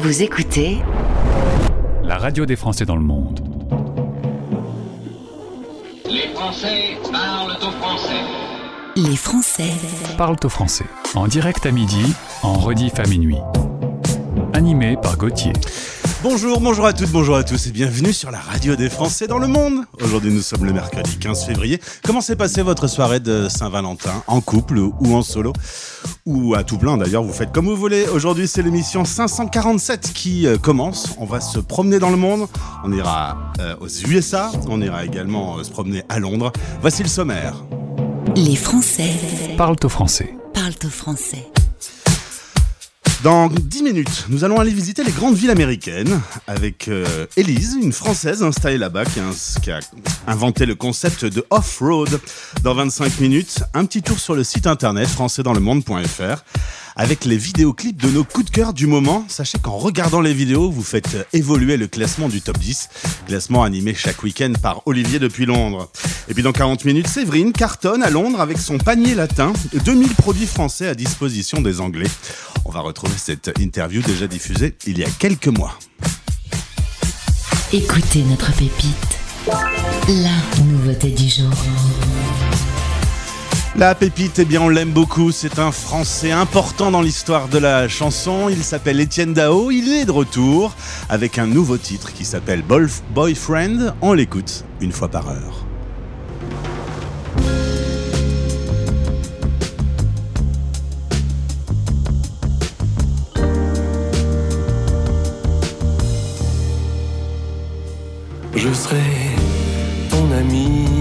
Vous écoutez La radio des Français dans le monde. Les Français parlent au français. Les Français Parle au français. En direct à midi, en rediff à minuit. Animé par Gauthier. Bonjour, bonjour à toutes, bonjour à tous et bienvenue sur la radio des Français dans le monde. Aujourd'hui nous sommes le mercredi 15 février. Comment s'est passée votre soirée de Saint-Valentin En couple ou en solo? Ou à tout plein d'ailleurs, vous faites comme vous voulez. Aujourd'hui c'est l'émission 547 qui euh, commence. On va se promener dans le monde. On ira euh, aux USA, on ira également euh, se promener à Londres. Voici le sommaire. Les Français Parle au français. parlent au français. Dans 10 minutes, nous allons aller visiter les grandes villes américaines avec euh, Elise, une Française installée là-bas qui, a- inventé le concept de off-road. Dans 25 minutes, un petit tour sur le site internet françaisdanslemonde.fr avec les vidéoclips de nos coups de cœur du moment. Sachez qu'en regardant les vidéos, vous faites euh, évoluer le classement du top 10, classement animé chaque week-end par Olivier depuis Londres. Et puis dans 40 minutes, Séverine cartonne à Londres avec son panier latin, 2000 produits français à disposition des Anglais. On va retrouver cette interview déjà diffusée il y a quelques mois. Écoutez notre pépite. La nouveauté du jour. La pépite, eh bien on l'aime beaucoup, c'est un Français important dans l'histoire de la chanson, il s'appelle Étienne Dao, il est de retour avec un nouveau titre qui s'appelle Boyfriend, on l'écoute une fois par heure. Je serai ton ami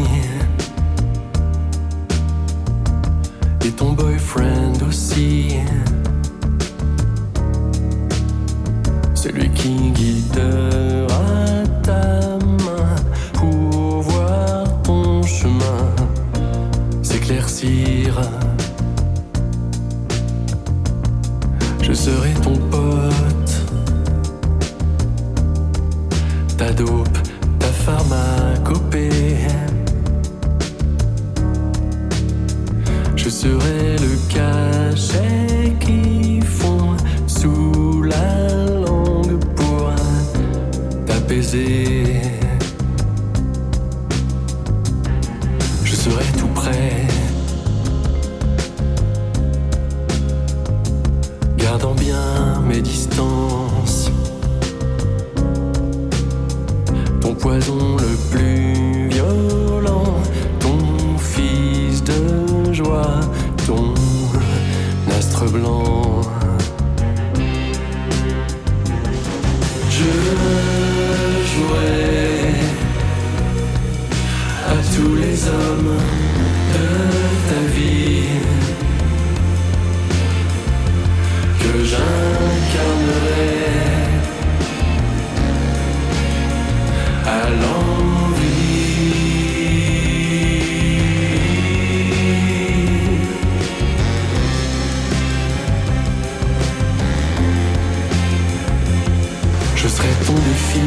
Je serai ton défi,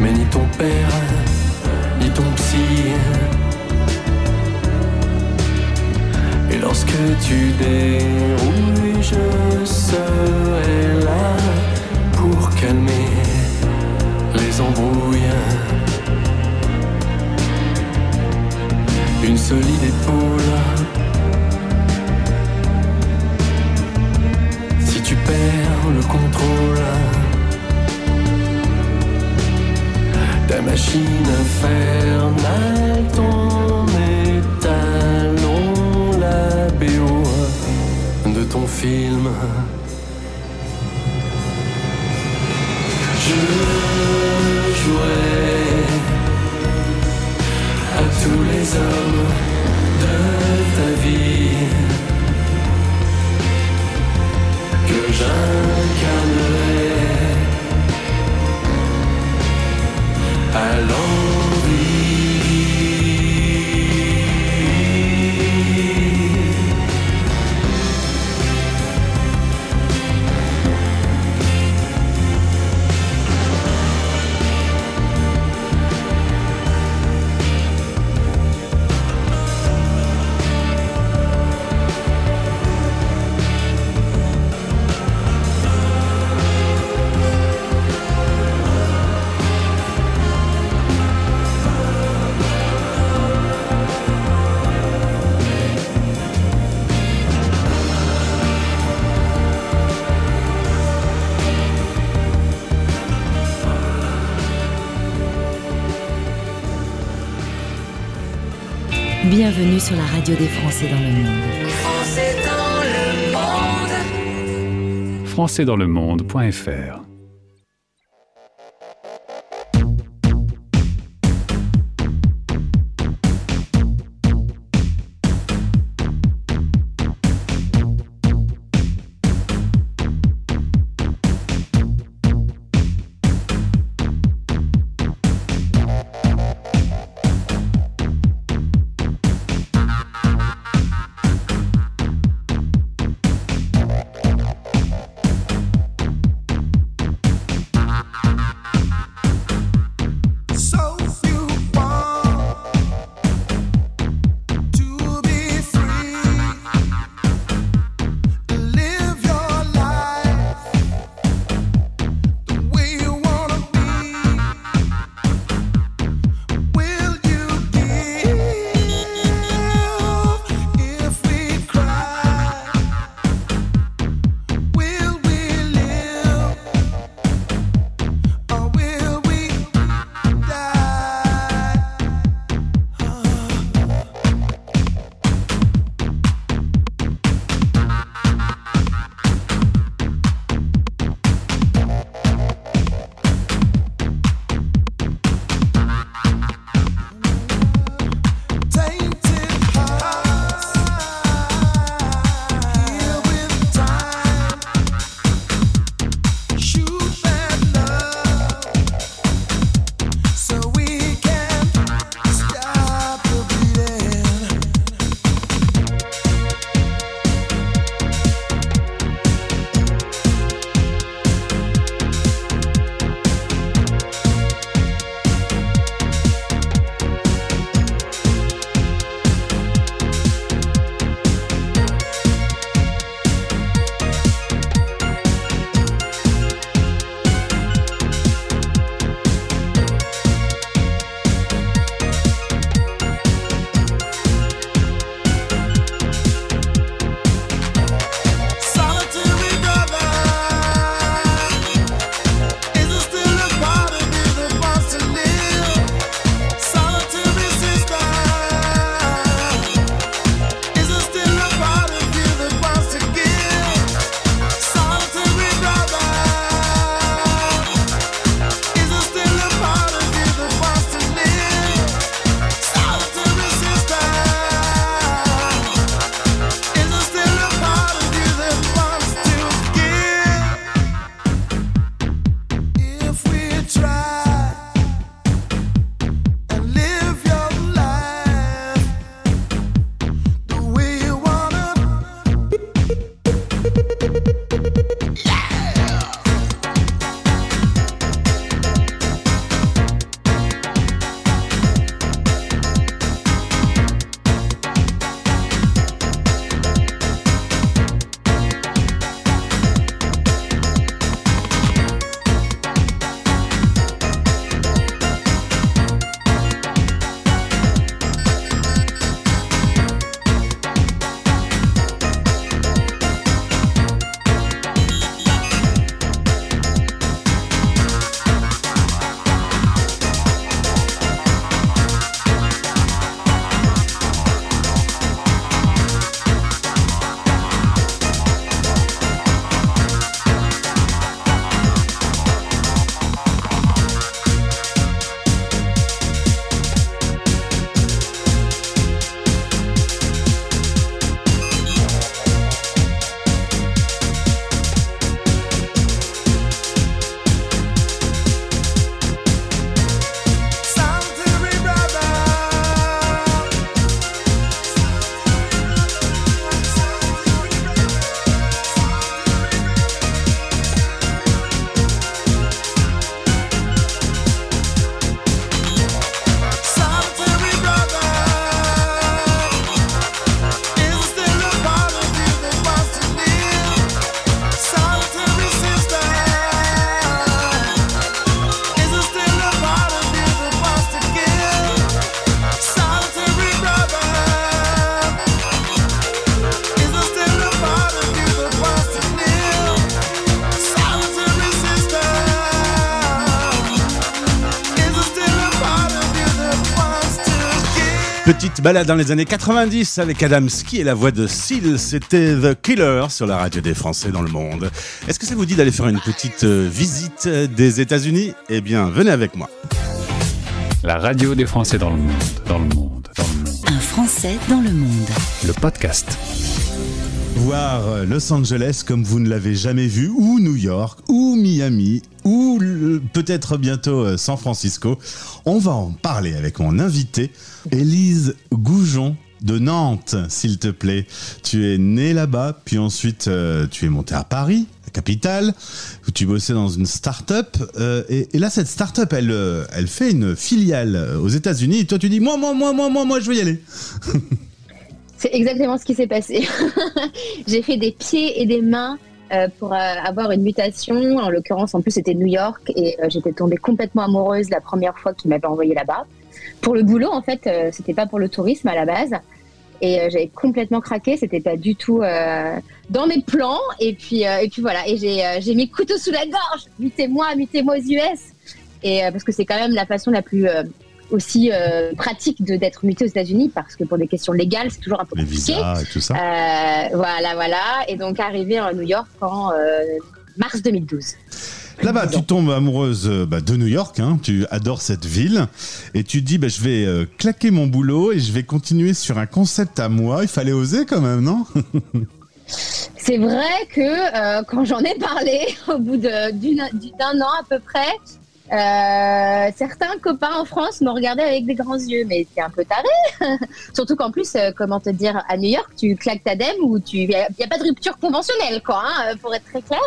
mais ni ton père, ni ton psy. Et lorsque tu dérouilles, je serai là pour calmer les embrouilles. Une solide épaule. Machine infernale, ton étalon, la BO de ton film. Bienvenue sur la radio des Français dans le monde. françaisdanslemonde.fr balade dans les années 90 avec Adamski et la voix de Seal, c'était The Killer sur la radio des Français dans le monde. Est-ce que ça vous dit d'aller faire une petite euh, visite des États-Unis? Eh bien, venez avec moi. La radio des Français dans le monde, dans le monde, dans le monde. Un Français dans le monde. Le podcast. Voir euh, Los Angeles comme vous ne l'avez jamais vu, ou New York, ou Miami, ou peut-être bientôt euh, San Francisco. On va en parler avec mon invité, Élise Goujon de Nantes, s'il te plaît. Tu es née là-bas, puis ensuite euh, tu es montée à Paris, la capitale, où tu bossais dans une start-up. et, là, cette start-up, elle, fait une filiale aux États-Unis. Et toi, tu dis, moi, moi, moi, moi, moi, moi, je veux y aller. C'est exactement ce qui s'est passé. j'ai fait des pieds et des mains euh, pour euh, avoir une mutation. En l'occurrence, en plus, c'était New York et euh, j'étais tombée complètement amoureuse la première fois qu'il m'avait envoyé là-bas. Pour le boulot, en fait, c'était pas pour le tourisme à la base. Et j'avais complètement craqué, c'était pas du tout dans mes plans. Et puis, et puis voilà, et j'ai mis couteau sous la gorge. Mutez-moi, mutez-moi aux US. Et parce que c'est quand même la façon la plus aussi euh, pratique de d'être muté aux États-Unis, parce que pour des questions légales, c'est toujours un peu Les compliqué. visas et tout ça. Euh, voilà, voilà. Et donc arrivé à New York en euh, mars 2012. Là-bas, tu tombes amoureuse bah, de New York, hein, tu adores cette ville, et tu dis, bah, je vais euh, claquer mon boulot et je vais continuer sur un concept à moi. Il fallait oser quand même, non? C'est vrai que euh, quand j'en ai parlé, au bout d'un an à peu près, euh, certains copains en France m'ont regardé avec des grands yeux, mais c'est un peu taré. Surtout qu'en plus, euh, comment te dire, à New York, tu claques ta dème ou tu, il n'y a, y a pas de rupture conventionnelle, quoi, hein, pour être très clair.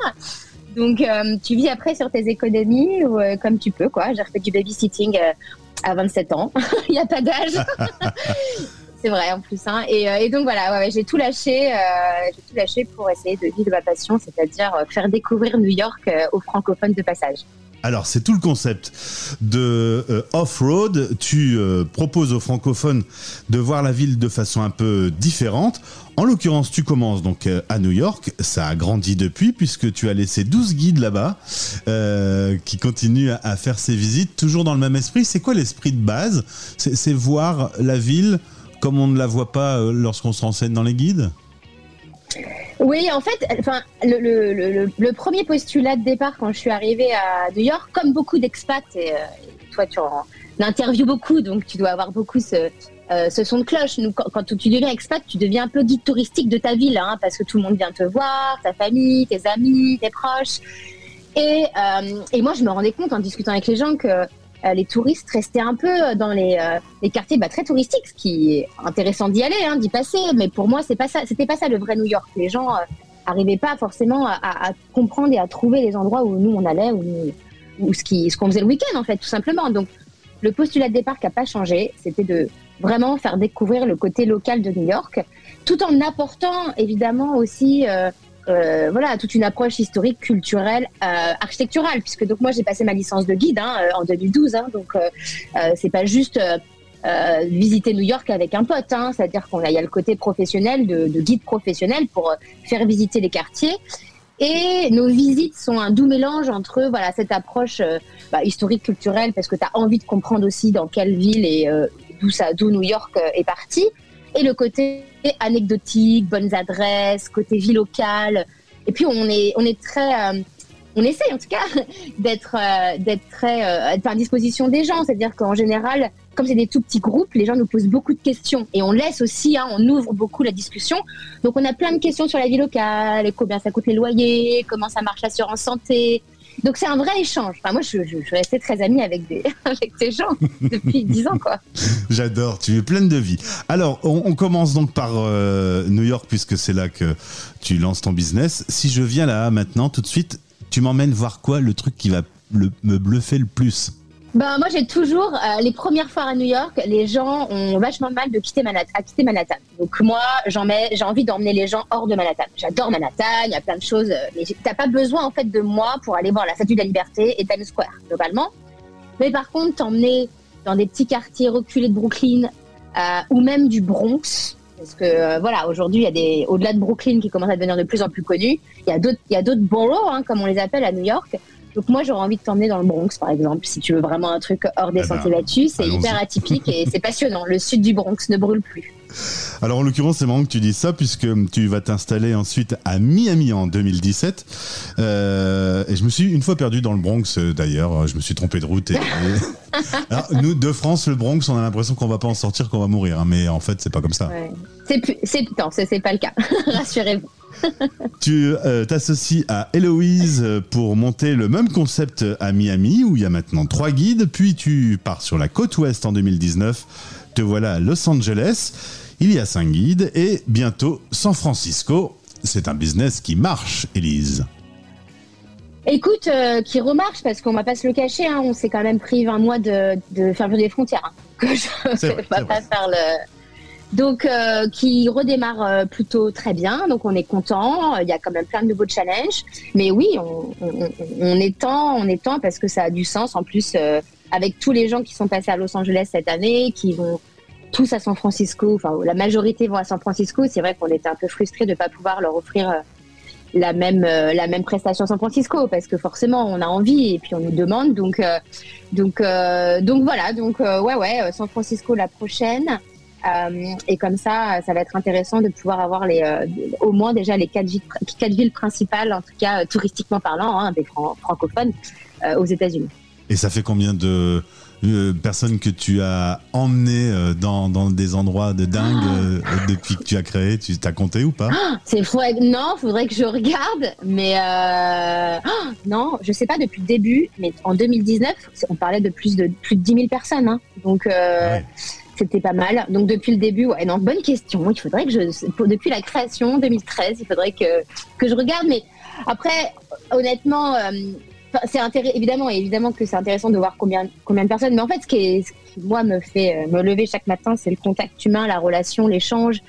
Donc, euh, tu vis après sur tes économies ou euh, comme tu peux, quoi. J'ai refait du babysitting euh, à 27 ans. Il n'y a pas d'âge. C'est vrai en plus. Hein. Et, euh, et donc voilà, ouais, j'ai tout lâché, euh, j'ai tout lâché pour essayer de vivre ma passion, c'est-à-dire euh, faire découvrir New York euh, aux francophones de passage. Alors, c'est tout le concept de euh, off-road. Tu euh, proposes aux francophones de voir la ville de façon un peu différente. En l'occurrence, tu commences donc euh, à New York. Ça a grandi depuis puisque tu as laissé 12 guides là-bas qui continuent à, faire ces visites toujours dans le même esprit. C'est quoi l'esprit de base? C'est voir la ville comme on ne la voit pas lorsqu'on se renseigne dans les guides? Oui, en fait, enfin, le, premier postulat de départ quand je suis arrivée à New York, comme beaucoup d'expats, et, euh, toi tu en interviews beaucoup, donc tu dois avoir beaucoup ce, euh, son de cloche. Quand, tu deviens expat, tu deviens un peu guide touristique de ta ville, hein, parce que tout le monde vient te voir, ta famille, tes amis, tes proches. Et, euh, moi, je me rendais compte en discutant avec les gens que les touristes restaient un peu dans les, euh, quartiers bah, très touristiques, ce qui est intéressant d'y aller, hein, d'y passer. Mais pour moi, c'est pas. C'était pas ça le vrai New York. Les gens euh, arrivaient pas forcément à, comprendre et à trouver les endroits où nous on allait, ou ce qu'on faisait le week-end en fait, tout simplement. Donc, le postulat de départ qui a pas changé, c'était de vraiment faire découvrir le côté local de New York, tout en apportant évidemment aussi euh, euh, voilà, toute une approche historique, culturelle, euh, architecturale, puisque donc moi j'ai passé ma licence de guide hein, euh, en 2012, hein, donc c'est pas juste visiter New York avec un pote, hein, c'est-à-dire qu'on a, y a le côté professionnel de, de guide professionnel pour faire visiter les quartiers. Et nos visites sont un doux mélange entre voilà cette approche bah, historique culturelle parce que tu as envie de comprendre aussi dans quelle ville et d'où ça d'où New York est parti et le côté anecdotique, bonnes adresses, côté vie locale. Et puis on est on est très euh, on essaye en tout cas d'être euh, d'être très euh, à disposition des gens, c'est-à-dire qu'en général, comme c'est des tout petits groupes, les gens nous posent beaucoup de questions et on laisse aussi, hein, on ouvre beaucoup la discussion. Donc on a plein de questions sur la vie locale, combien ça coûte les loyers, comment ça marche l'assurance santé. Donc c'est un vrai échange. Enfin, moi, je, je, je suis très amie avec des avec ces gens depuis dix ans, quoi. J'adore, tu es pleine de vie. Alors, on, on commence donc par euh, New York, puisque c'est là que tu lances ton business. Si je viens là maintenant, tout de suite, tu m'emmènes voir quoi Le truc qui va le- me bluffer le plus? Ben moi j'ai toujours euh, les premières fois à New York, les gens ont vachement mal de quitter Manhattan, à quitter Manhattan. Donc moi j'en mets, j'ai envie d'emmener les gens hors de Manhattan. J'adore Manhattan, il y a plein de choses, euh, mais t'as pas besoin en fait de moi pour aller voir la Statue de la Liberté et Times Square globalement. Mais par contre t'emmener dans des petits quartiers reculés de Brooklyn euh, ou même du Bronx. Parce que voilà, aujourd'hui, il y a des au-delà de Brooklyn qui commence à devenir de plus en plus connu. Il y a d'autres, il y a d'autres boroughs, hein, comme on les appelle à New York. Donc moi, j'aurais envie de t'emmener dans le Bronx, par exemple, si tu veux vraiment un truc hors des Eh ben, sentiers battus. C'est hyper atypique et c'est passionnant. Le sud du Bronx ne brûle plus. Alors en l'occurrence, c'est marrant que tu dises ça puisque tu vas t'installer ensuite à Miami en 2017. Euh, et je me suis une fois perdu dans le Bronx euh, d'ailleurs. Je me suis trompé de route. Et, et- Alors, nous de France, le Bronx, on a l'impression qu'on va pas en sortir, qu'on va mourir. hein, mais en fait, c'est pas comme ça. Ouais. C'est plus, c'est pas le cas. Rassurez-vous. Tu euh, t'associes à Héloïse euh, pour monter le même concept à Miami où il y a maintenant trois guides. Puis tu pars sur la côte ouest en 2019. Te voilà à Los Angeles. Il y a cinq guides et bientôt San Francisco. C'est un business qui marche, Élise. Écoute, euh, qui remarche parce qu'on va pas se le cacher, hein, on s'est quand même pris 20 mois de, de fermeture des frontières. hein, que je C'est vais pas, vrai. faire le. Donc, euh, qui redémarre euh, plutôt très bien. Donc, on est content. Il y a quand même plein de nouveaux challenges. Mais oui, on, on, on est temps, on est temps parce que ça a du sens. En plus, euh, avec tous les gens qui sont passés à Los Angeles cette année, qui vont tous à San Francisco, enfin la majorité vont à San Francisco. C'est vrai qu'on était un peu frustrés de ne pas pouvoir leur offrir euh, la même euh, la même prestation à San Francisco parce que forcément on a envie et puis on nous demande. Donc euh, donc euh, donc voilà. Donc euh, ouais ouais, San Francisco la prochaine. Euh, et comme ça, ça va être intéressant de pouvoir avoir les, euh, au moins déjà les quatre villes, quatre villes principales, en tout cas euh, touristiquement parlant, hein, des fran- francophones, euh, aux États-Unis. Et ça fait combien de euh, personnes que tu as emmenées euh, dans, dans des endroits de dingue euh, depuis que tu as créé? Tu t'as compté ou pas? C'est fou. Non, faudrait que je regarde, mais euh... oh, non, je sais pas depuis le début, mais en 2019, on parlait de plus de plus de 10 000 personnes, hein. donc euh, Ah ouais. C'était pas mal. Donc depuis le début, ouais, non, bonne question. Il faudrait que je, depuis la création 2013, il faudrait que que je regarde, mais après, honnêtement. euh, c'est évidemment, évidemment que c'est intéressant de voir combien, combien de personnes. Mais en fait, ce qui, moi me fait euh, me lever chaque matin, c'est le contact humain, la relation, l'échange.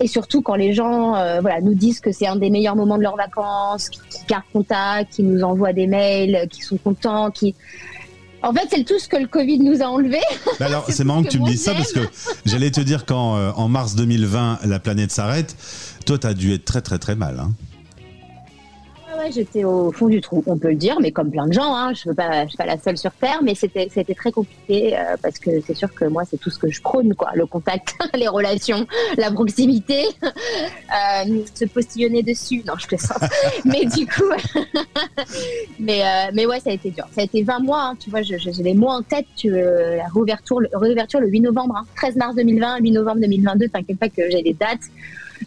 Et surtout quand les gens euh, voilà, nous disent que c'est un des meilleurs moments de leurs vacances, qui, gardent contact, qui nous envoient des mails, qui sont contents, qui... En fait, c'est tout ce que le Covid nous a enlevé. Bah alors, C'est marrant que tu me dises ça parce que j'allais te dire qu'en euh, en mars 2020, la planète s'arrête. Toi, t'as dû être très très très mal. Hein. Ouais, j'étais au fond du trou, on peut le dire, mais comme plein de gens, hein, je ne suis pas la seule sur Terre, mais c'était c'était très compliqué euh, parce que c'est sûr que moi, c'est tout ce que je prône, quoi. Le contact, les relations, la proximité, euh, se postillonner dessus. Non, je plaisante. mais du coup, mais, euh, mais ouais, ça a été dur. Ça a été 20 mois, hein, tu vois, j'ai les mois en tête. Tu, la réouverture, le, réouverture le 8 novembre, hein, 13 mars 2020, 8 novembre 2022, t'inquiète pas que j'ai les dates,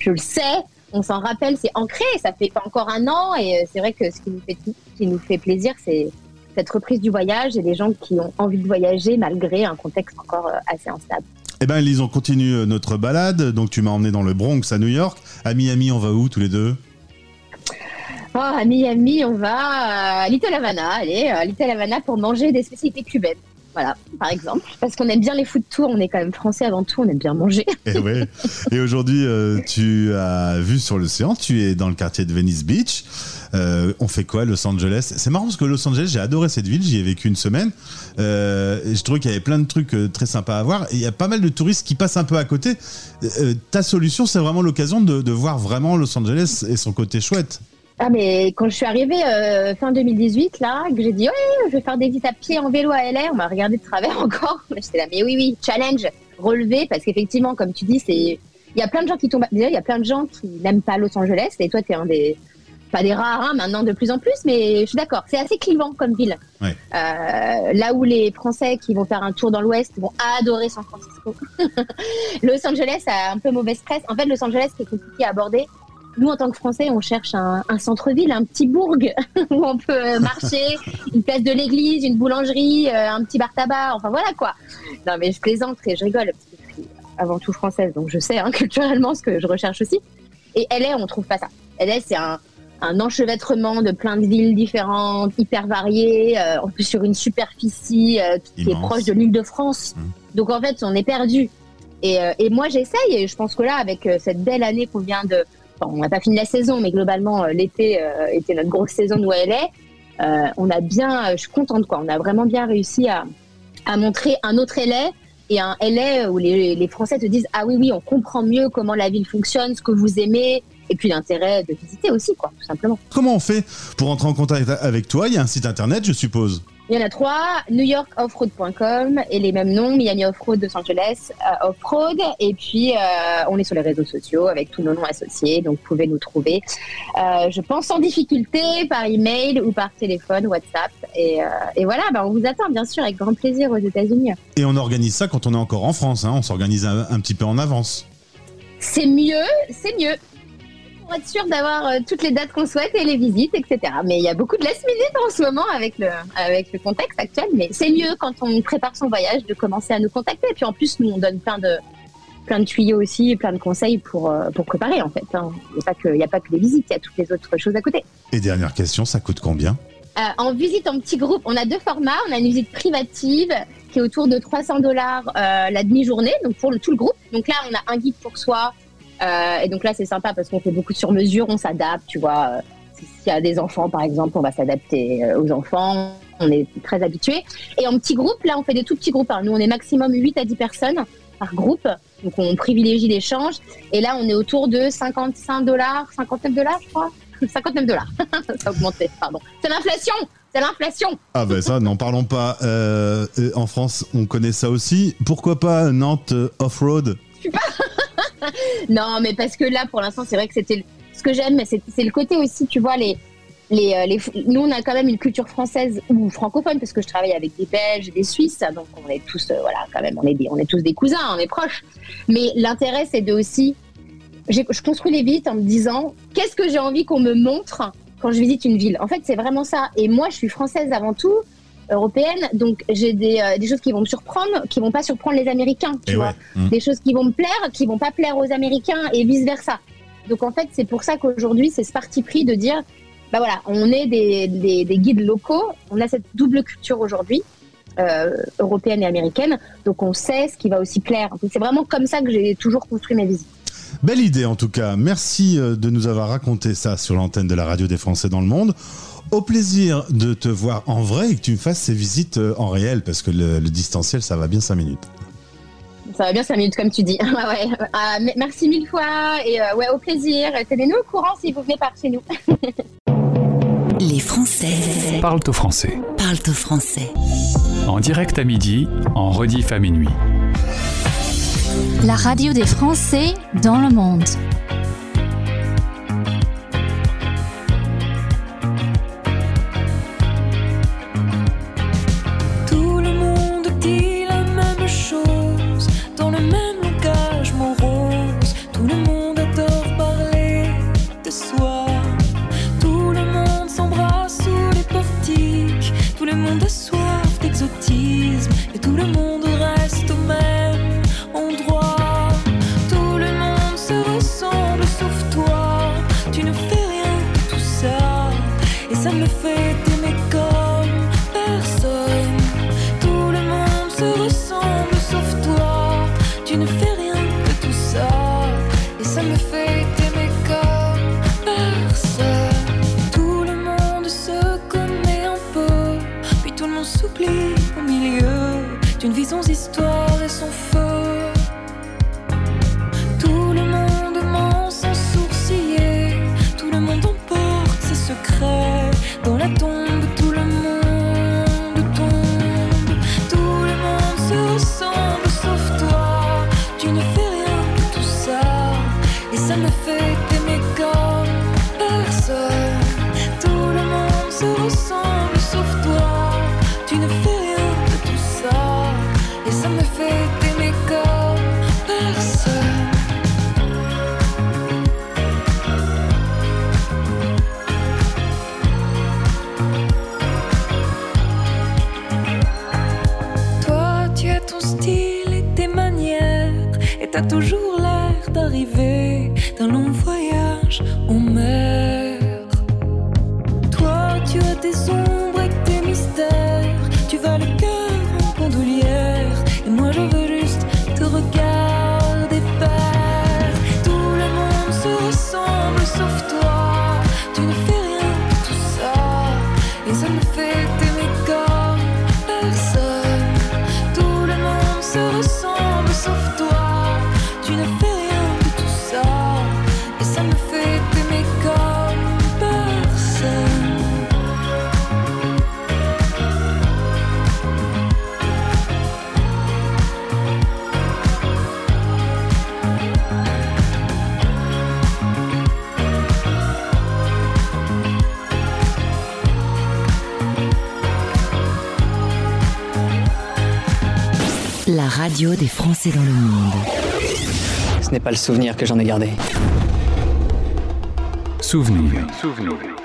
je le sais on s'en rappelle, c'est ancré, ça fait pas encore un an et euh, c'est vrai que ce qui nous fait, ce qui nous fait plaisir, c'est cette reprise du voyage et des gens qui ont envie de voyager malgré un contexte encore euh, assez instable. Eh ben, Elise, on continue euh, notre balade. Donc, tu m'as emmené dans le Bronx à New York. À Miami, on va où tous les deux? Oh, à Miami, on va à Little Havana, allez, à Little Havana pour manger des spécialités cubaines. Voilà, par exemple. Parce qu'on aime bien les food tours, on est quand même français avant tout, on aime bien manger. Et, Eh. Et aujourd'hui, euh, tu as vu sur l'océan, tu es dans le quartier de Venice Beach. Euh, on fait quoi, Los Angeles? C'est marrant parce que Los Angeles, j'ai adoré cette ville, j'y ai vécu une semaine. Euh, je trouvais qu'il y avait plein de trucs très sympas à voir. Il y a pas mal de touristes qui passent un peu à côté. Ta solution, c'est vraiment l'occasion de voir vraiment Los Angeles et son côté chouette. Ah mais quand je suis arrivée euh, fin 2018 là, que j'ai dit ouais je vais faire des visites à pied en vélo à LA, on m'a regardé de travers encore. J'étais là mais oui oui challenge relevé parce qu'effectivement comme tu dis c'est il y a plein de gens qui tombent déjà il y a plein de gens qui n'aiment pas Los Angeles et toi tu es un des pas des rares hein, maintenant de plus en plus mais je suis d'accord c'est assez clivant comme ville. Ouais. Euh, là où les Français qui vont faire un tour dans l'Ouest vont adorer San Francisco. Los Angeles a un peu mauvaise presse. En fait Los Angeles c'est compliqué à aborder nous, en tant que Français, on cherche un, un centre-ville, un petit bourg où on peut marcher, une place de l'église, une boulangerie, euh, un petit bar tabac, enfin voilà quoi. Non, mais je plaisante et je rigole je suis avant tout française, donc je sais hein, culturellement ce que je recherche aussi. Et LA, on trouve pas ça. LA, c'est un, un enchevêtrement de plein de villes différentes, hyper variées, euh, en plus sur une superficie euh, qui est proche de l'île de France. Mhm. Donc en fait, on est perdu. Et, euh, et moi, j'essaye, et je pense que là, avec cette belle année qu'on vient de, On n'a pas fini la saison, mais globalement, euh, l'été euh, était notre grosse saison de LA. Euh, on a bien, je suis contente, quoi. On a vraiment bien réussi à, à montrer un autre LA et un LA où les, les Français te disent ah oui oui on comprend mieux comment la ville fonctionne, ce que vous aimez et puis l'intérêt de visiter aussi quoi tout simplement. Comment on fait pour entrer en contact avec toi? Il y a un site internet je suppose? Il y en a trois, newyorkoffroad.com et les mêmes noms, Miami Offroad Los Angeles euh, Offroad. Et puis, euh, on est sur les réseaux sociaux avec tous nos noms associés, donc vous pouvez nous trouver, euh, je pense, sans difficulté, par email ou par téléphone, WhatsApp. Et, et voilà, bah, on vous attend, bien sûr, avec grand plaisir aux États-Unis. Et on organise ça quand on est encore en France, hein. on s'organise un, un petit peu en avance. C'est mieux, c'est mieux. Pour être sûr d'avoir euh, toutes les dates qu'on souhaite et les visites, etc. Mais il y a beaucoup de last minute en ce moment avec le, avec le contexte actuel. Mais c'est mieux quand on prépare son voyage de commencer à nous contacter. Et puis en plus, nous, on donne plein de, plein de tuyaux aussi, plein de conseils pour, euh, pour préparer en fait. hein. Il n'y a, a pas que les visites, il y a toutes les autres choses à côté. Et dernière question, ça coûte combien? Euh, en visite en petit groupe, on a deux formats. On a une visite privative qui est autour de 300 dollars euh, la demi-journée, donc pour le, tout le groupe. Donc là, on a un guide pour soi. Euh, et donc là, c'est sympa parce qu'on fait beaucoup de sur-mesure, on s'adapte, tu vois. Euh, S'il y a des enfants, par exemple, on va s'adapter euh, aux enfants. On est très habitués. Et en petit groupe, là, on fait des tout petits groupes. hein. Nous, on est maximum 8 à 10 personnes par groupe. Donc on privilégie l'échange. Et là, on est autour de 55 dollars, 59 dollars, je crois. 59 dollars. Ça a augmenté, pardon. C'est l'inflation C'est l'inflation Ah ben ça, n'en parlons pas. Euh, en France, on connaît ça aussi. Pourquoi pas Nantes Off-Road? Non, mais parce que là, pour l'instant, c'est vrai que c'était ce que j'aime, mais c'est le côté aussi, tu vois, les, les, euh, nous, on a quand même une culture française ou francophone, parce que je travaille avec des Belges des Suisses, donc on est tous, euh, voilà, quand même, on est, des, on est tous des cousins, on est proches. Mais l'intérêt, c'est de aussi. Je construis les visites en me disant, qu'est-ce que j'ai envie qu'on me montre quand je visite une ville? En fait, c'est vraiment ça. Et moi, je suis française avant tout européenne, donc j'ai des, euh, des choses qui vont me surprendre, qui vont pas surprendre les Américains, tu Et vois ouais. Mm. des choses qui vont me plaire, qui vont pas plaire aux Américains et vice versa. Donc en fait, c'est pour ça qu'aujourd'hui, c'est ce parti pris de dire, bah voilà, on est des, des, des guides locaux, on a cette double culture aujourd'hui, euh, européenne et américaine, donc on sait ce qui va aussi plaire. C'est vraiment comme ça que j'ai toujours construit mes visites. Belle idée en tout cas. Merci euh, de nous avoir raconté ça sur l'antenne de la radio des Français dans le monde. Au plaisir de te voir en vrai et que tu me fasses ces visites euh, en réel parce que le, le distanciel ça va bien 5 minutes. Ça va bien 5 minutes comme tu dis. ouais, ouais. Ah, me- merci mille fois et euh, ouais, au plaisir. Tenez-nous au courant si vous venez par chez nous. Les Français Parle au français. parlent au français. En direct à midi, en rediff à minuit. La radio des Français dans le monde. toujours l'air d'arriver d'un long voyage. On meurt. des Français dans le monde. Ce n'est pas le souvenir que j'en ai gardé. Souvenir. Souvenir.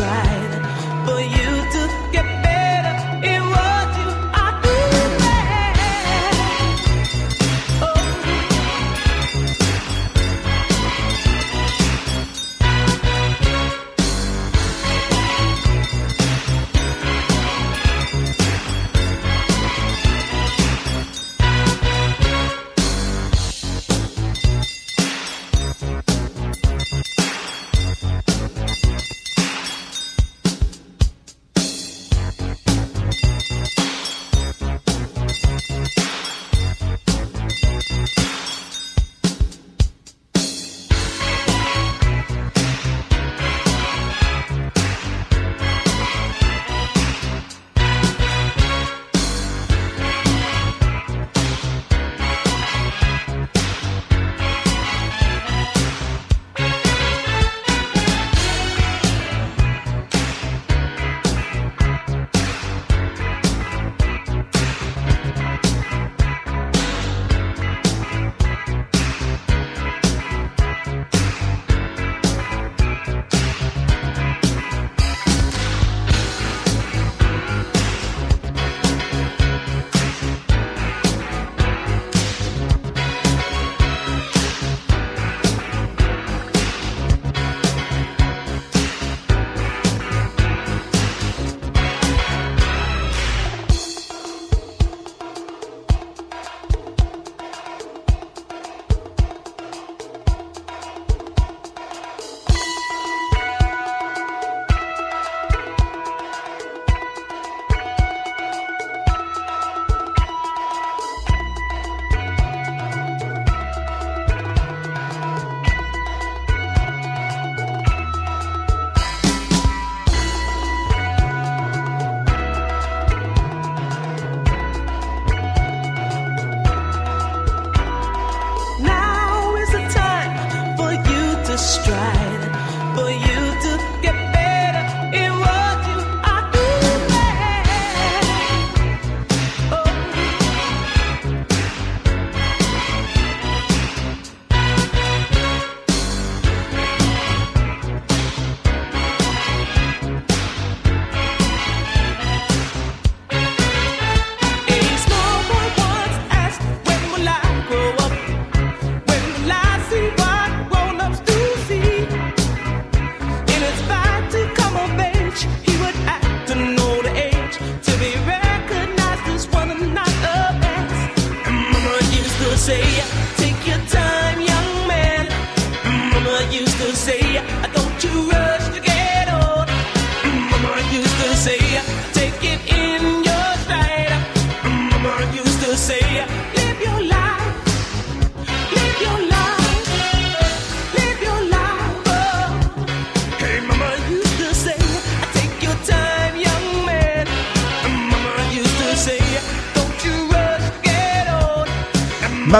Right.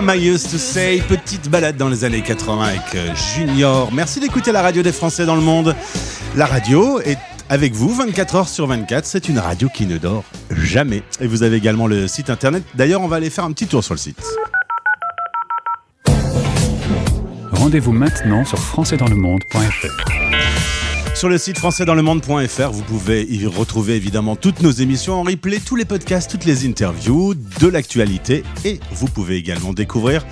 Mama used to say, petite balade dans les années 80 avec euh, Junior. Merci d'écouter la radio des Français dans le monde. La radio est avec vous 24 heures sur 24. C'est une radio qui ne dort jamais. Et vous avez également le site internet. D'ailleurs, on va aller faire un petit tour sur le site. Rendez-vous maintenant sur françaisdanslemonde.fr. Sur le site françaisdanslemonde.fr, vous pouvez y retrouver évidemment toutes nos émissions en replay, tous les podcasts, toutes les interviews, de l'actualité et vous pouvez également découvrir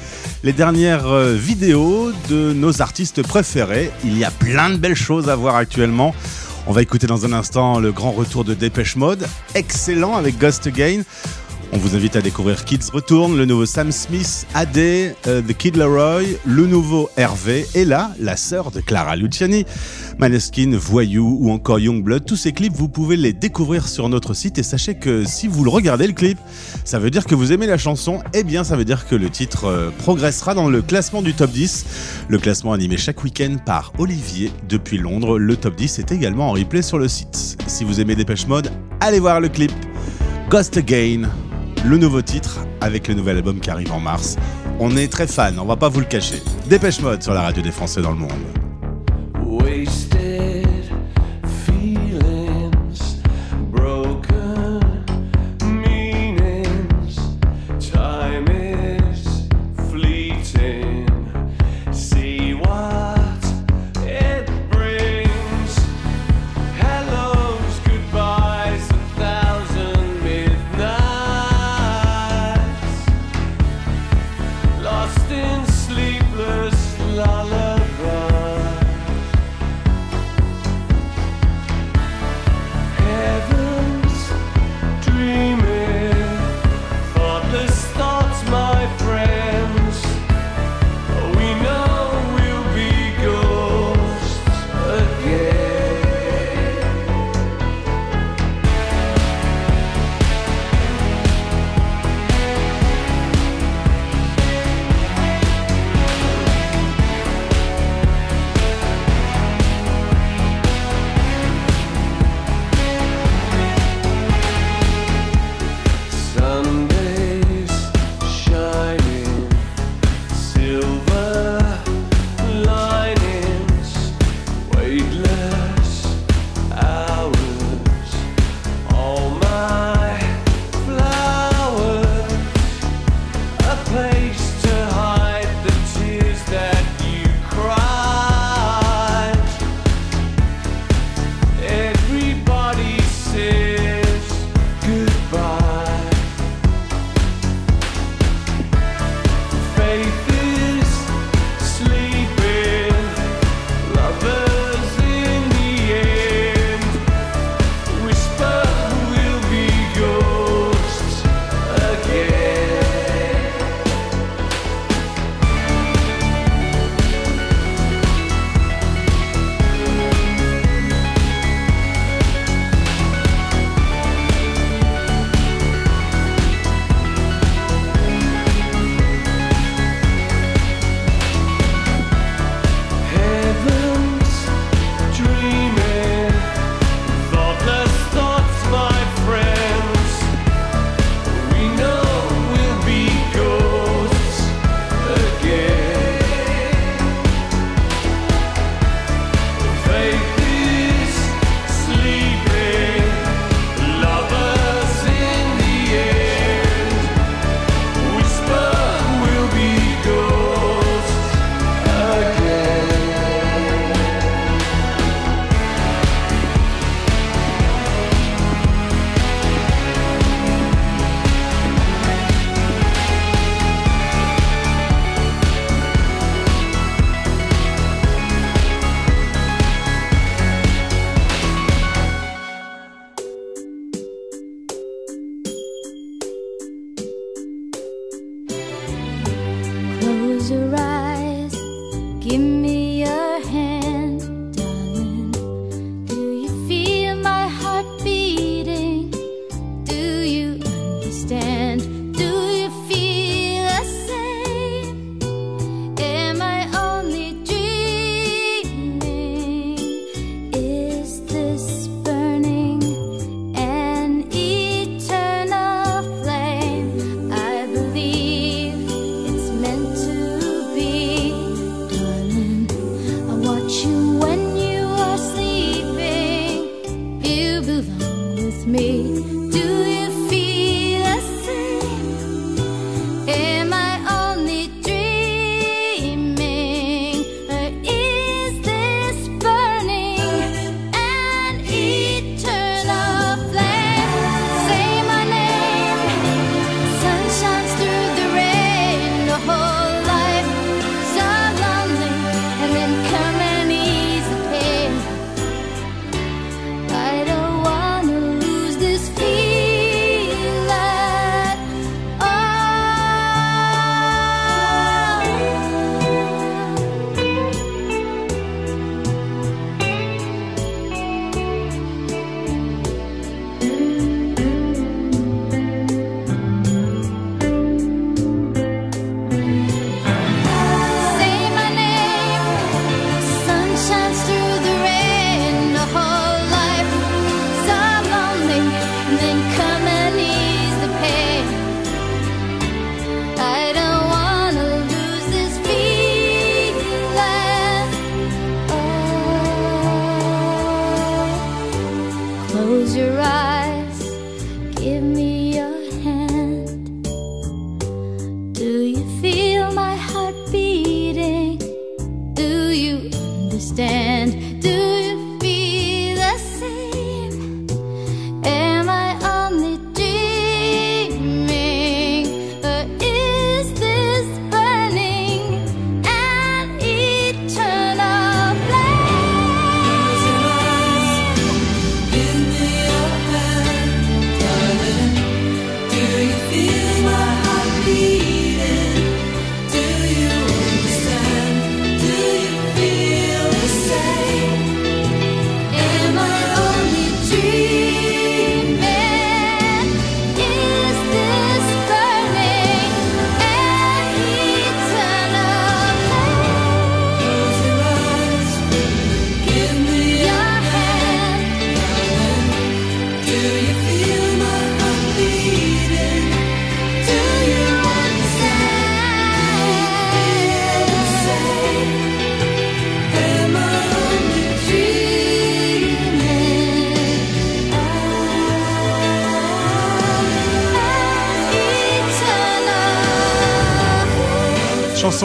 les dernières euh, vidéos de nos artistes préférés. Il y a plein de belles choses à voir actuellement. On va écouter dans un instant le grand retour de Dépêche Mode, excellent avec Ghost Again. On vous invite à découvrir Kids Retourne, le nouveau Sam Smith, AD, euh, The Kid Leroy, le nouveau Hervé, et là, la sœur de Clara Luciani, Maneskin, Voyou ou encore Youngblood. Tous ces clips, vous pouvez les découvrir sur notre site et sachez que si vous regardez le clip, ça veut dire que vous aimez la chanson, et bien ça veut dire que le titre euh, progressera dans le classement du top 10. Le classement animé chaque week-end par Olivier depuis Londres. Le top 10 est également en replay sur le site. Si vous aimez Dépêche Mode, allez voir le clip. Ghost Again, le nouveau titre avec le nouvel album qui arrive en mars. On est très fan, on va pas vous le cacher. Dépêche Mode sur la radio des Français dans le monde.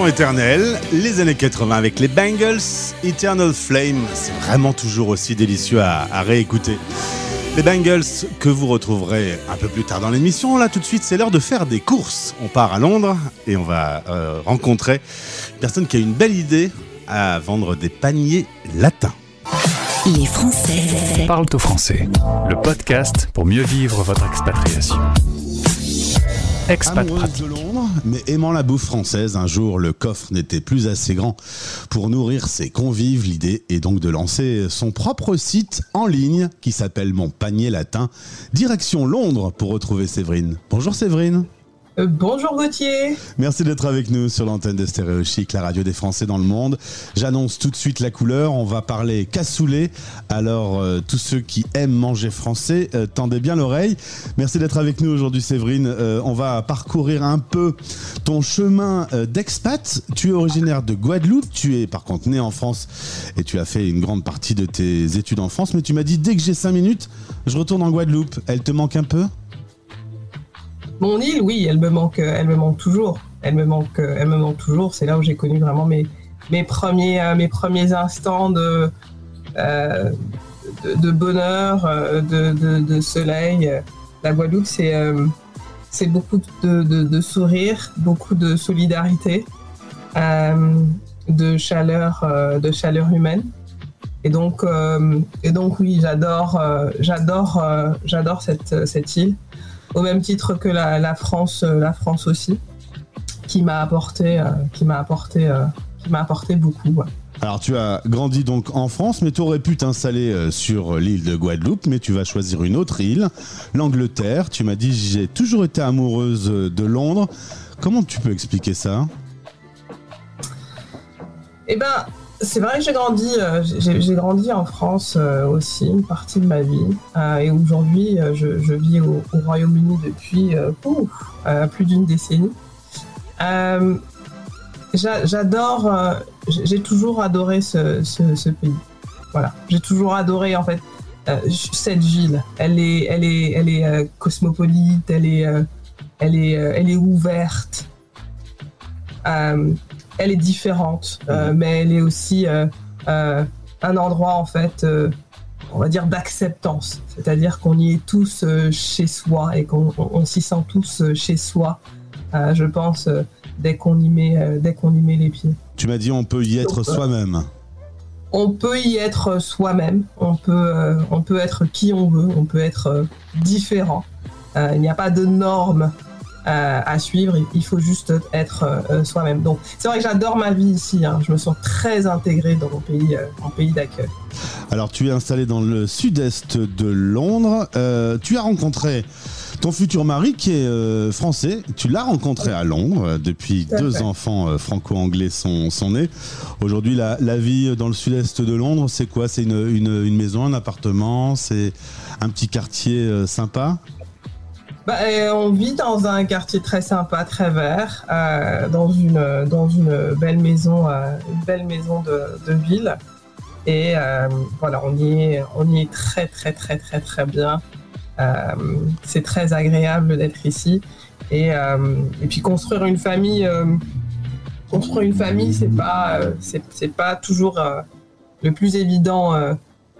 Chanson éternelle, les années 80 avec les Bangles, Eternal Flame, c'est vraiment toujours aussi délicieux à, à réécouter. Les Bangles que vous retrouverez un peu plus tard dans l'émission. Là tout de suite c'est l'heure de faire des courses. On part à Londres et on va euh, rencontrer une personne qui a une belle idée à vendre des paniers latins. Les Français Parle au français, le podcast pour mieux vivre votre expatriation. Expat Amoureuse pratique. Mais aimant la bouffe française, un jour le coffre n'était plus assez grand pour nourrir ses convives. L'idée est donc de lancer son propre site en ligne qui s'appelle Mon Panier Latin. Direction Londres pour retrouver Séverine. Bonjour Séverine. Euh, bonjour Gauthier. Merci d'être avec nous sur l'antenne de Stéréo Chic, la radio des Français dans le monde. J'annonce tout de suite la couleur. On va parler cassoulet. Alors, euh, tous ceux qui aiment manger français, euh, tendez bien l'oreille. Merci d'être avec nous aujourd'hui, Séverine. On va parcourir un peu ton chemin d'expat. Tu es originaire de Guadeloupe. Tu es par contre né en France et tu as fait une grande partie de tes études en France. Mais tu m'as dit dès que j'ai 5 minutes, je retourne en Guadeloupe. Elle te manque un peu? Mon île, oui, elle me manque, euh, elle me manque toujours. Elle me manque, euh, elle me manque toujours. C'est là où j'ai connu vraiment mes, mes premiers, euh, mes premiers instants de, de, bonheur, de, de, soleil. La Guadeloupe, c'est, c'est beaucoup de, sourires, beaucoup de solidarité, de chaleur, de chaleur humaine. Et donc, et donc oui, j'adore, j'adore, j'adore cette île au même titre que la, la France, euh, la France aussi, qui m'a apporté, euh, qui m'a apporté, euh, qui m'a apporté beaucoup. ouais. Alors tu as grandi donc en France, mais tu aurais pu t'installer sur l'île de Guadeloupe, mais tu vas choisir une autre île, l'Angleterre. Tu m'as dit j'ai toujours été amoureuse de Londres. Comment tu peux expliquer ça? Eh ben, c'est vrai que j'ai grandi, euh, en France euh, aussi, une partie de ma vie. Euh, et aujourd'hui, je, vis au, au Royaume-Uni depuis plus d'une décennie. J'a- J'adore, j'ai toujours adoré ce, pays. Voilà, j'ai toujours adoré en fait cette ville. Elle est, cosmopolite, elle est, ouverte. Elle est différente, euh, mais elle est aussi euh, euh, un endroit en fait, on va dire d'acceptance. C'est-à-dire qu'on y est tous chez soi et qu'on on- on s'y sent tous chez soi. je pense dès qu'on y met, dès qu'on y met les pieds. Tu m'as dit on peut y être soi-même. On peut y être soi-même, on peut, on peut être qui on veut, on peut être différent. Il n'y a pas de normes à suivre, il- faut juste être euh, euh, soi-même. Donc c'est vrai que j'adore ma vie ici, hein. je me sens très intégré dans mon pays, euh, mon pays d'accueil. Alors tu es installé dans le sud-est de Londres. Euh, tu as rencontré ton futur mari qui est euh, français. Tu l'as rencontré à Londres. Euh, Depuis deux fait. enfants euh, franco-anglais sont, sont nés. Aujourd'hui, la, la vie dans le sud-est de Londres, c'est quoi? C'est une, une- une maison, un appartement? C'est un petit quartier euh, sympa? Bah, on vit dans un quartier très sympa, très vert, euh, dans une dans une belle maison, euh, belle maison de, ville. Et euh, voilà, on y, est, on y est très très très très très bien. C'est très agréable d'être ici. Et, et puis construire une famille, construire une famille, c'est pas, c'est pas toujours le plus évident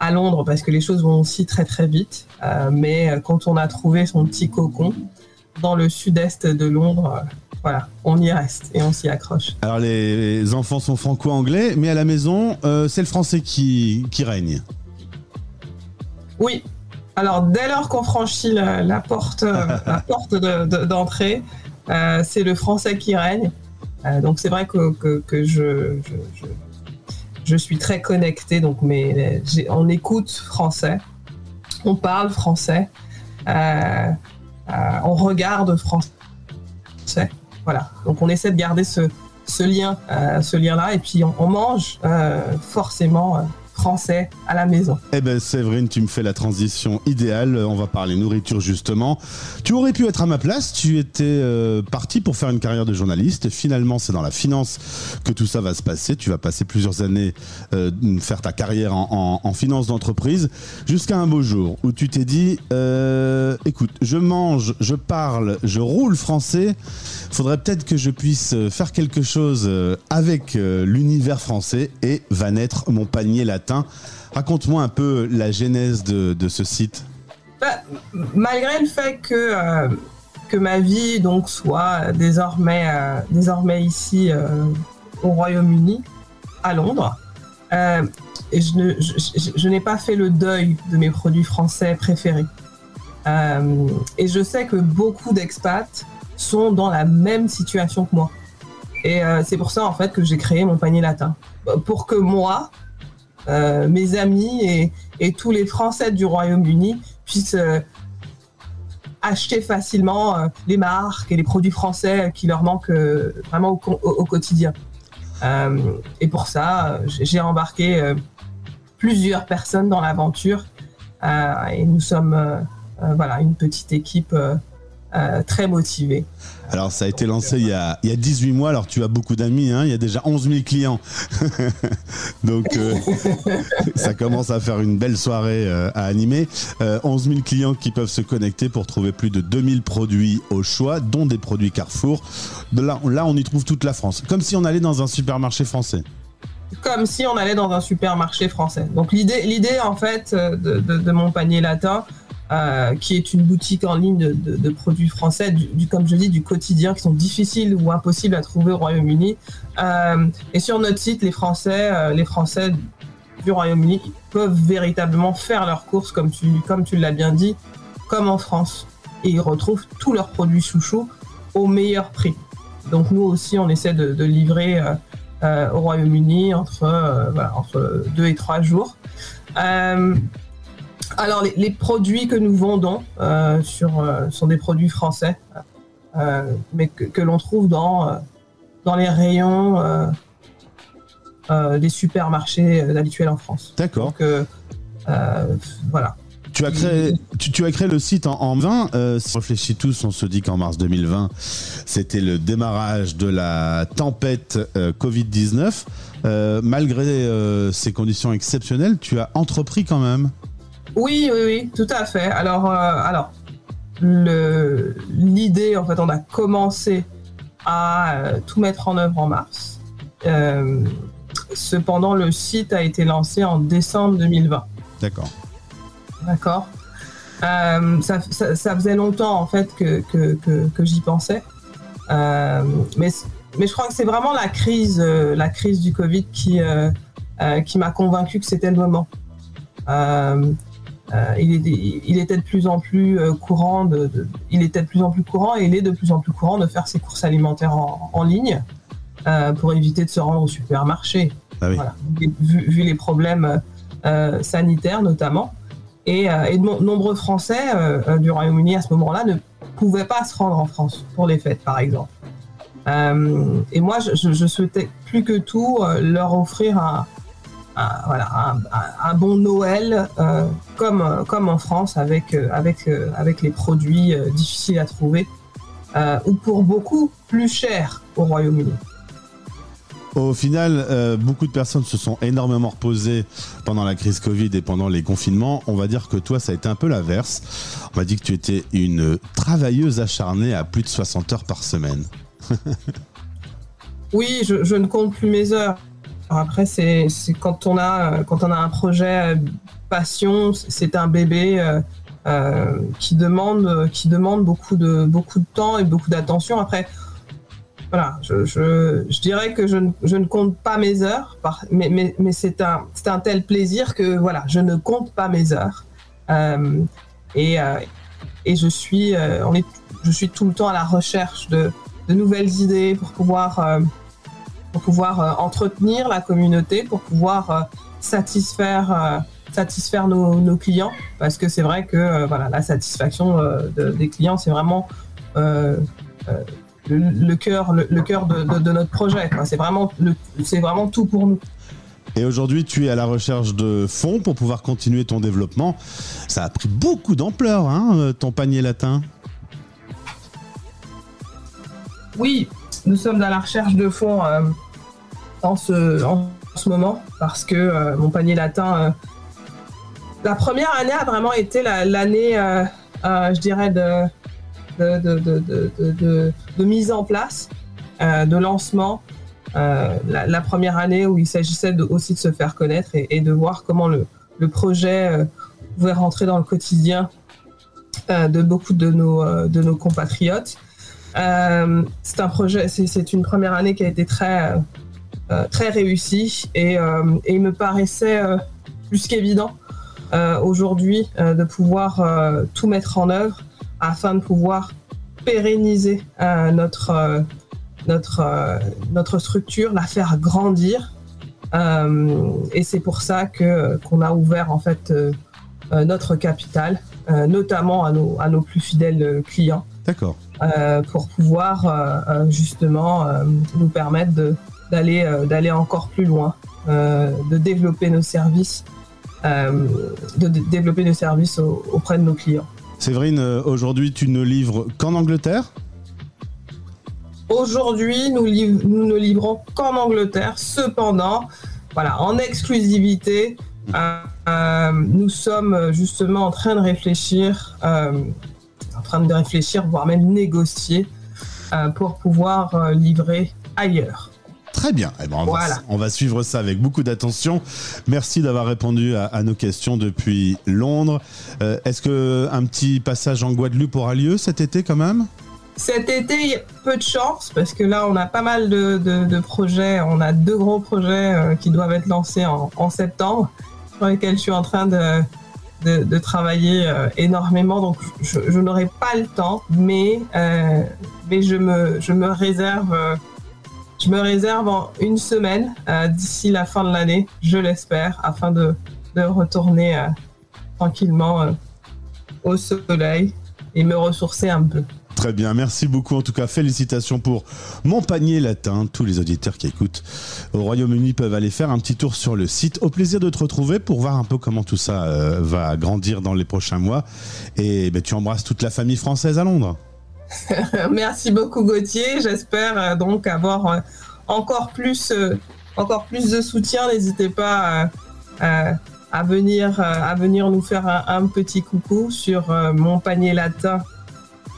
à Londres parce que les choses vont aussi très très vite. Euh, mais euh, quand on a trouvé son petit cocon dans le sud-est de Londres, euh, voilà, on y reste et on s'y accroche. Alors les enfants sont franco-anglais, mais à la maison, euh, c'est le français qui, qui règne. Oui. Alors, dès lors qu'on franchit la, la porte, la porte de- de- d'entrée, c'est le français qui règne. Donc, c'est vrai que, que, que je, je, je, je suis très connectée. Donc, on écoute français, on parle français, euh, euh, on regarde français. Voilà. Donc, on essaie de garder ce, lien, euh, ce lien-là, et puis on, mange forcément français à la maison. Eh ben Séverine, tu me fais la transition idéale. On va parler nourriture justement. Tu aurais pu être à ma place. Tu étais euh, parti pour faire une carrière de journaliste. Finalement, c'est dans la finance que tout ça va se passer. Tu vas passer plusieurs années euh, faire ta carrière en, finance d'entreprise jusqu'à un beau jour où tu t'es dit, euh, écoute, je mange, je parle, je roule français. Faudrait peut-être que je puisse faire quelque chose avec l'univers français et va naître mon panier Raconte-moi un peu la genèse de, ce site. Bah, malgré le fait que, euh, que ma vie donc soit désormais, euh, désormais ici euh, au Royaume-Uni, à Londres, et je, je- n'ai pas fait le deuil de mes produits français préférés. Et je sais que beaucoup d'expats sont dans la même situation que moi. Et c'est pour ça en fait que j'ai créé mon panier latin. Pour que moi, euh, mes amis et, tous les Français du Royaume-Uni puissent euh, acheter facilement euh, les marques et les produits français qui leur manquent vraiment au, au- quotidien. Et pour ça, j'ai embarqué plusieurs personnes dans l'aventure et nous sommes voilà, une petite équipe très motivée. Alors ça a été lancé il y a, il y a 18 mois, alors tu as beaucoup d'amis, hein, il y a déjà 11 000 clients. Donc euh, ça commence à faire une belle soirée euh, à animer. Euh, 11 000 clients qui peuvent se connecter pour trouver plus de 2000 produits au choix, dont des produits Carrefour. Là, là, on y trouve toute la France, comme si on allait dans un supermarché français. comme si on allait dans un supermarché français. Donc l'idée, l'idée en fait euh, de mon panier latin, euh, qui est une boutique en ligne de, produits français, du, comme je dis, du quotidien, qui sont difficiles ou impossibles à trouver au Royaume-Uni. Euh, et sur notre site, les Français, euh, les Français du Royaume-Uni peuvent véritablement faire leurs courses, comme tu, comme tu l'as bien dit, comme en France. Et ils retrouvent tous leurs produits chouchous au meilleur prix. Donc nous aussi, on essaie de, livrer au Royaume-Uni entre, entre deux et trois jours. Alors, les, les produits que nous vendons euh, sur, euh, sont des produits français, euh, mais que, que l'on trouve dans, dans les rayons des supermarchés habituels en France. D'accord. Donc, voilà. Tu as créé, tu, tu as créé le site en, en 20. Euh, si on réfléchit tous, on se dit qu'en mars 2020, c'était le démarrage de la tempête euh, Covid-19. Euh, malgré ces conditions exceptionnelles, tu as entrepris quand même. Oui, oui, oui, tout à fait. Alors, euh, alors l'idée, en fait, on a commencé à euh, tout mettre en œuvre en mars. Euh, cependant, le site a été lancé en décembre 2020. D'accord. D'accord ça, ça- ça faisait longtemps, en fait, que, que, que- que j'y pensais. Mais, mais je crois que c'est vraiment la crise, la crise du Covid qui, qui m'a convaincu que c'était le moment. Euh, il, est- il était de plus en plus euh, courant de, de- il était de plus en plus courant et il est de plus en plus courant de faire ses courses alimentaires en, en ligne euh, pour éviter de se rendre au supermarché. Ah oui. Voilà, vu, vu les problèmes euh, sanitaires notamment. Et, euh, et de nombreux Français euh, euh, du Royaume-Uni à ce moment-là ne pouvaient pas se rendre en France pour les fêtes, par exemple. Euh, et moi, je, souhaitais plus que tout euh, leur offrir un, un- voilà, un, bon Noël euh, comme, comme en France avec, euh, avec, euh, avec les produits euh, difficiles à trouver euh, ou pour beaucoup plus cher au Royaume-Uni. Au final, euh, beaucoup de personnes se sont énormément reposées pendant la crise Covid et pendant les confinements. On va dire que toi, ça a été un peu l'inverse. On m'a dit que tu étais une travailleuse acharnée à plus de 60 heures par semaine. Oui, je, je ne compte plus mes heures. Après, c'est quand on a quand on a un projet euh, passion, c'est un bébé euh, euh, qui demande qui demande beaucoup de beaucoup de temps et beaucoup d'attention. Après, voilà, je, dirais que je ne, compte pas mes heures, mais, c'est un tel plaisir que voilà, je ne compte pas mes heures. Et, et je suis on est je suis tout le temps à la recherche de, de nouvelles idées pour pouvoir pour pouvoir euh, entretenir la communauté, pour pouvoir euh, satisfaire, euh, satisfaire nos, nos clients, parce que c'est vrai que euh, voilà, la satisfaction euh, de- des clients, c'est vraiment euh, le, le cœur, le, le cœur de, de- de notre projet. C'est vraiment, c'est vraiment tout pour nous. Et aujourd'hui, tu es à la recherche de fonds pour pouvoir continuer ton développement. Ça a pris beaucoup d'ampleur, hein, ton panier latin. Oui, nous sommes à la recherche de fonds euh, en, ce, en ce moment parce que euh, mon panier latin, euh, la première année a vraiment été la- l'année, je dirais, de, mise en place, de lancement. La, première année où il s'agissait aussi de se faire connaître et, de voir comment le, projet pouvait rentrer dans le quotidien de beaucoup de nos compatriotes. Euh, c'est un projet, c'est, une première année qui a été très, euh, euh, très réussie et, et il me paraissait plus qu'évident aujourd'hui de pouvoir tout mettre en œuvre afin de pouvoir pérenniser notre, notre, notre structure, la faire grandir. Et c'est pour ça que, qu'on a ouvert en fait notre capital, notamment à nos, à nos plus fidèles clients D'accord. euh, pour pouvoir euh, euh, justement nous permettre de- d'aller d'aller encore plus loin, de développer nos services, de d- développer nos services au- auprès de nos clients. Séverine, aujourd'hui, tu ne livres qu'en Angleterre? Aujourd'hui, nous, liv- nous ne livrons qu'en Angleterre. Cependant, voilà, en exclusivité, euh, euh, nous sommes justement en train de réfléchir, euh, train de réfléchir, voire même négocier euh, pour pouvoir euh, livrer ailleurs. Très bien. Eh ben, on, va, Voilà. on va suivre ça avec beaucoup d'attention. Merci d'avoir répondu à, à nos questions depuis Londres. Euh, Est-ce que un petit passage en Guadeloupe aura lieu cet été quand même? Cet été, il y a peu de chance parce que là, on a pas mal de, de- de projets. On a deux gros projets euh, qui doivent être lancés en, en septembre, sur lesquels je suis en train de, de- travailler euh, énormément. Donc, je, n'aurai pas le temps, mais, euh, je, me, réserve. euh, je me réserve en une semaine d'ici la fin de l'année, je l'espère, afin de, retourner tranquillement au soleil et me ressourcer un peu. Très bien, merci beaucoup. En tout cas, félicitations pour mon panier latin. Tous les auditeurs qui écoutent au Royaume-Uni peuvent aller faire un petit tour sur le site. Au plaisir de te retrouver pour voir un peu comment tout ça euh, va grandir dans les prochains mois. Et ben, tu embrasses toute la famille française à Londres. Merci beaucoup Gauthier. J'espère euh, donc avoir euh, encore plus, encore plus de soutien. N'hésitez pas à venir, à venir nous faire un, petit coucou sur mon panier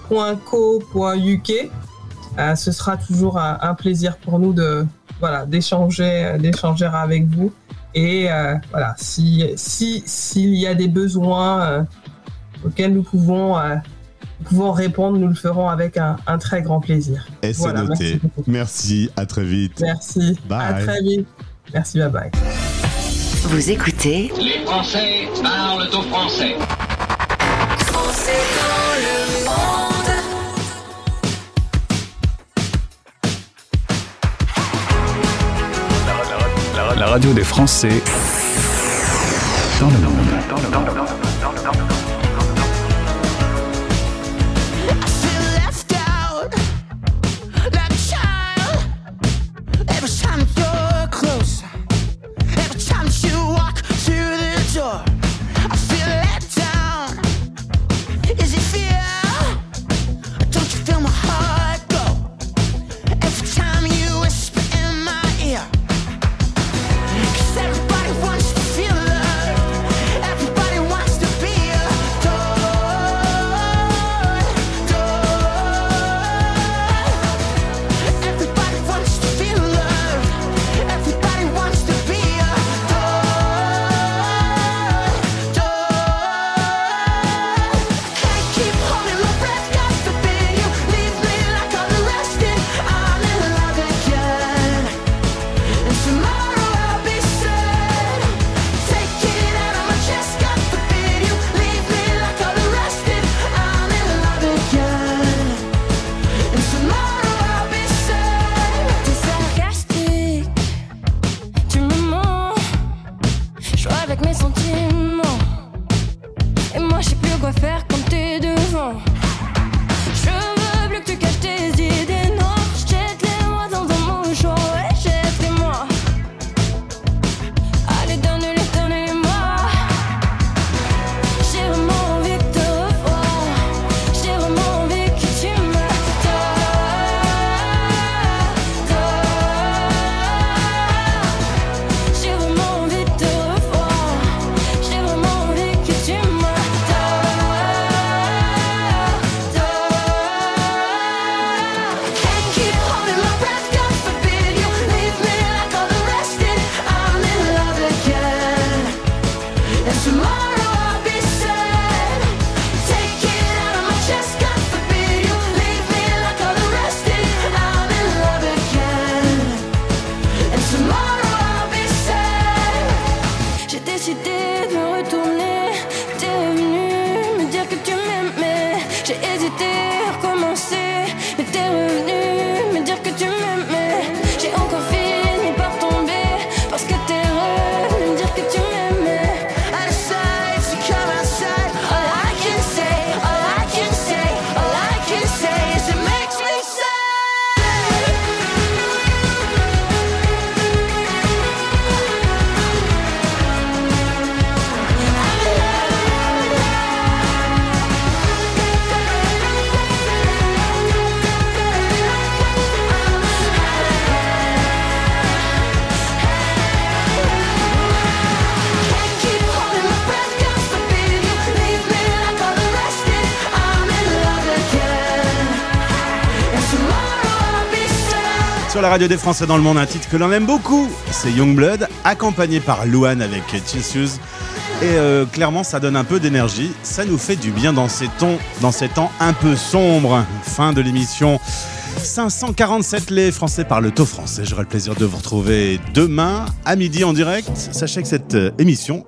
latin.co.uk. Euh, ce sera toujours un, un plaisir pour nous de voilà d'échanger, euh, d'échanger avec vous. Et euh, voilà, si si s'il y a des besoins euh, auxquels nous pouvons euh, nous pouvons répondre, nous le ferons avec un, un très grand plaisir. Et c'est Voilà, noté. merci. Merci, à très vite. Merci. Bye. À très vite. Merci, bye bye. Vous écoutez Les Français parlent au français. Français radio des Français. La radio des Français dans le monde, un titre que l'on aime beaucoup, c'est Youngblood, accompagné par Louane avec Tissues. Et euh, clairement, ça donne un peu d'énergie. Ça nous fait du bien dans ces, tons, dans ces temps un peu sombres. Fin de l'émission. 547 les Français par le taux français. J'aurai le plaisir de vous retrouver demain à midi en direct. Sachez que cette euh, émission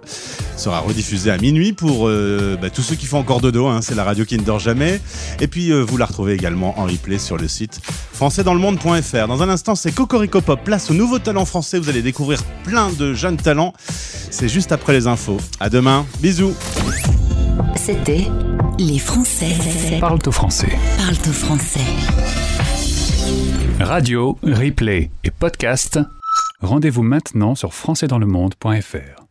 sera rediffusée à minuit pour euh, bah, tous ceux qui font encore dodo. Hein, c'est la radio qui ne dort jamais. Et puis vous la retrouvez également en replay sur le site françaisdanslemonde.fr. Dans un instant, c'est Cocorico Pop. Place aux nouveaux talents français. Vous allez découvrir plein de jeunes talents. C'est juste après les infos. À demain. Bisous. C'était Les Français Parle au français. parlent au français. Radio, replay et podcast. Rendez-vous maintenant sur françaisdanslemonde.fr.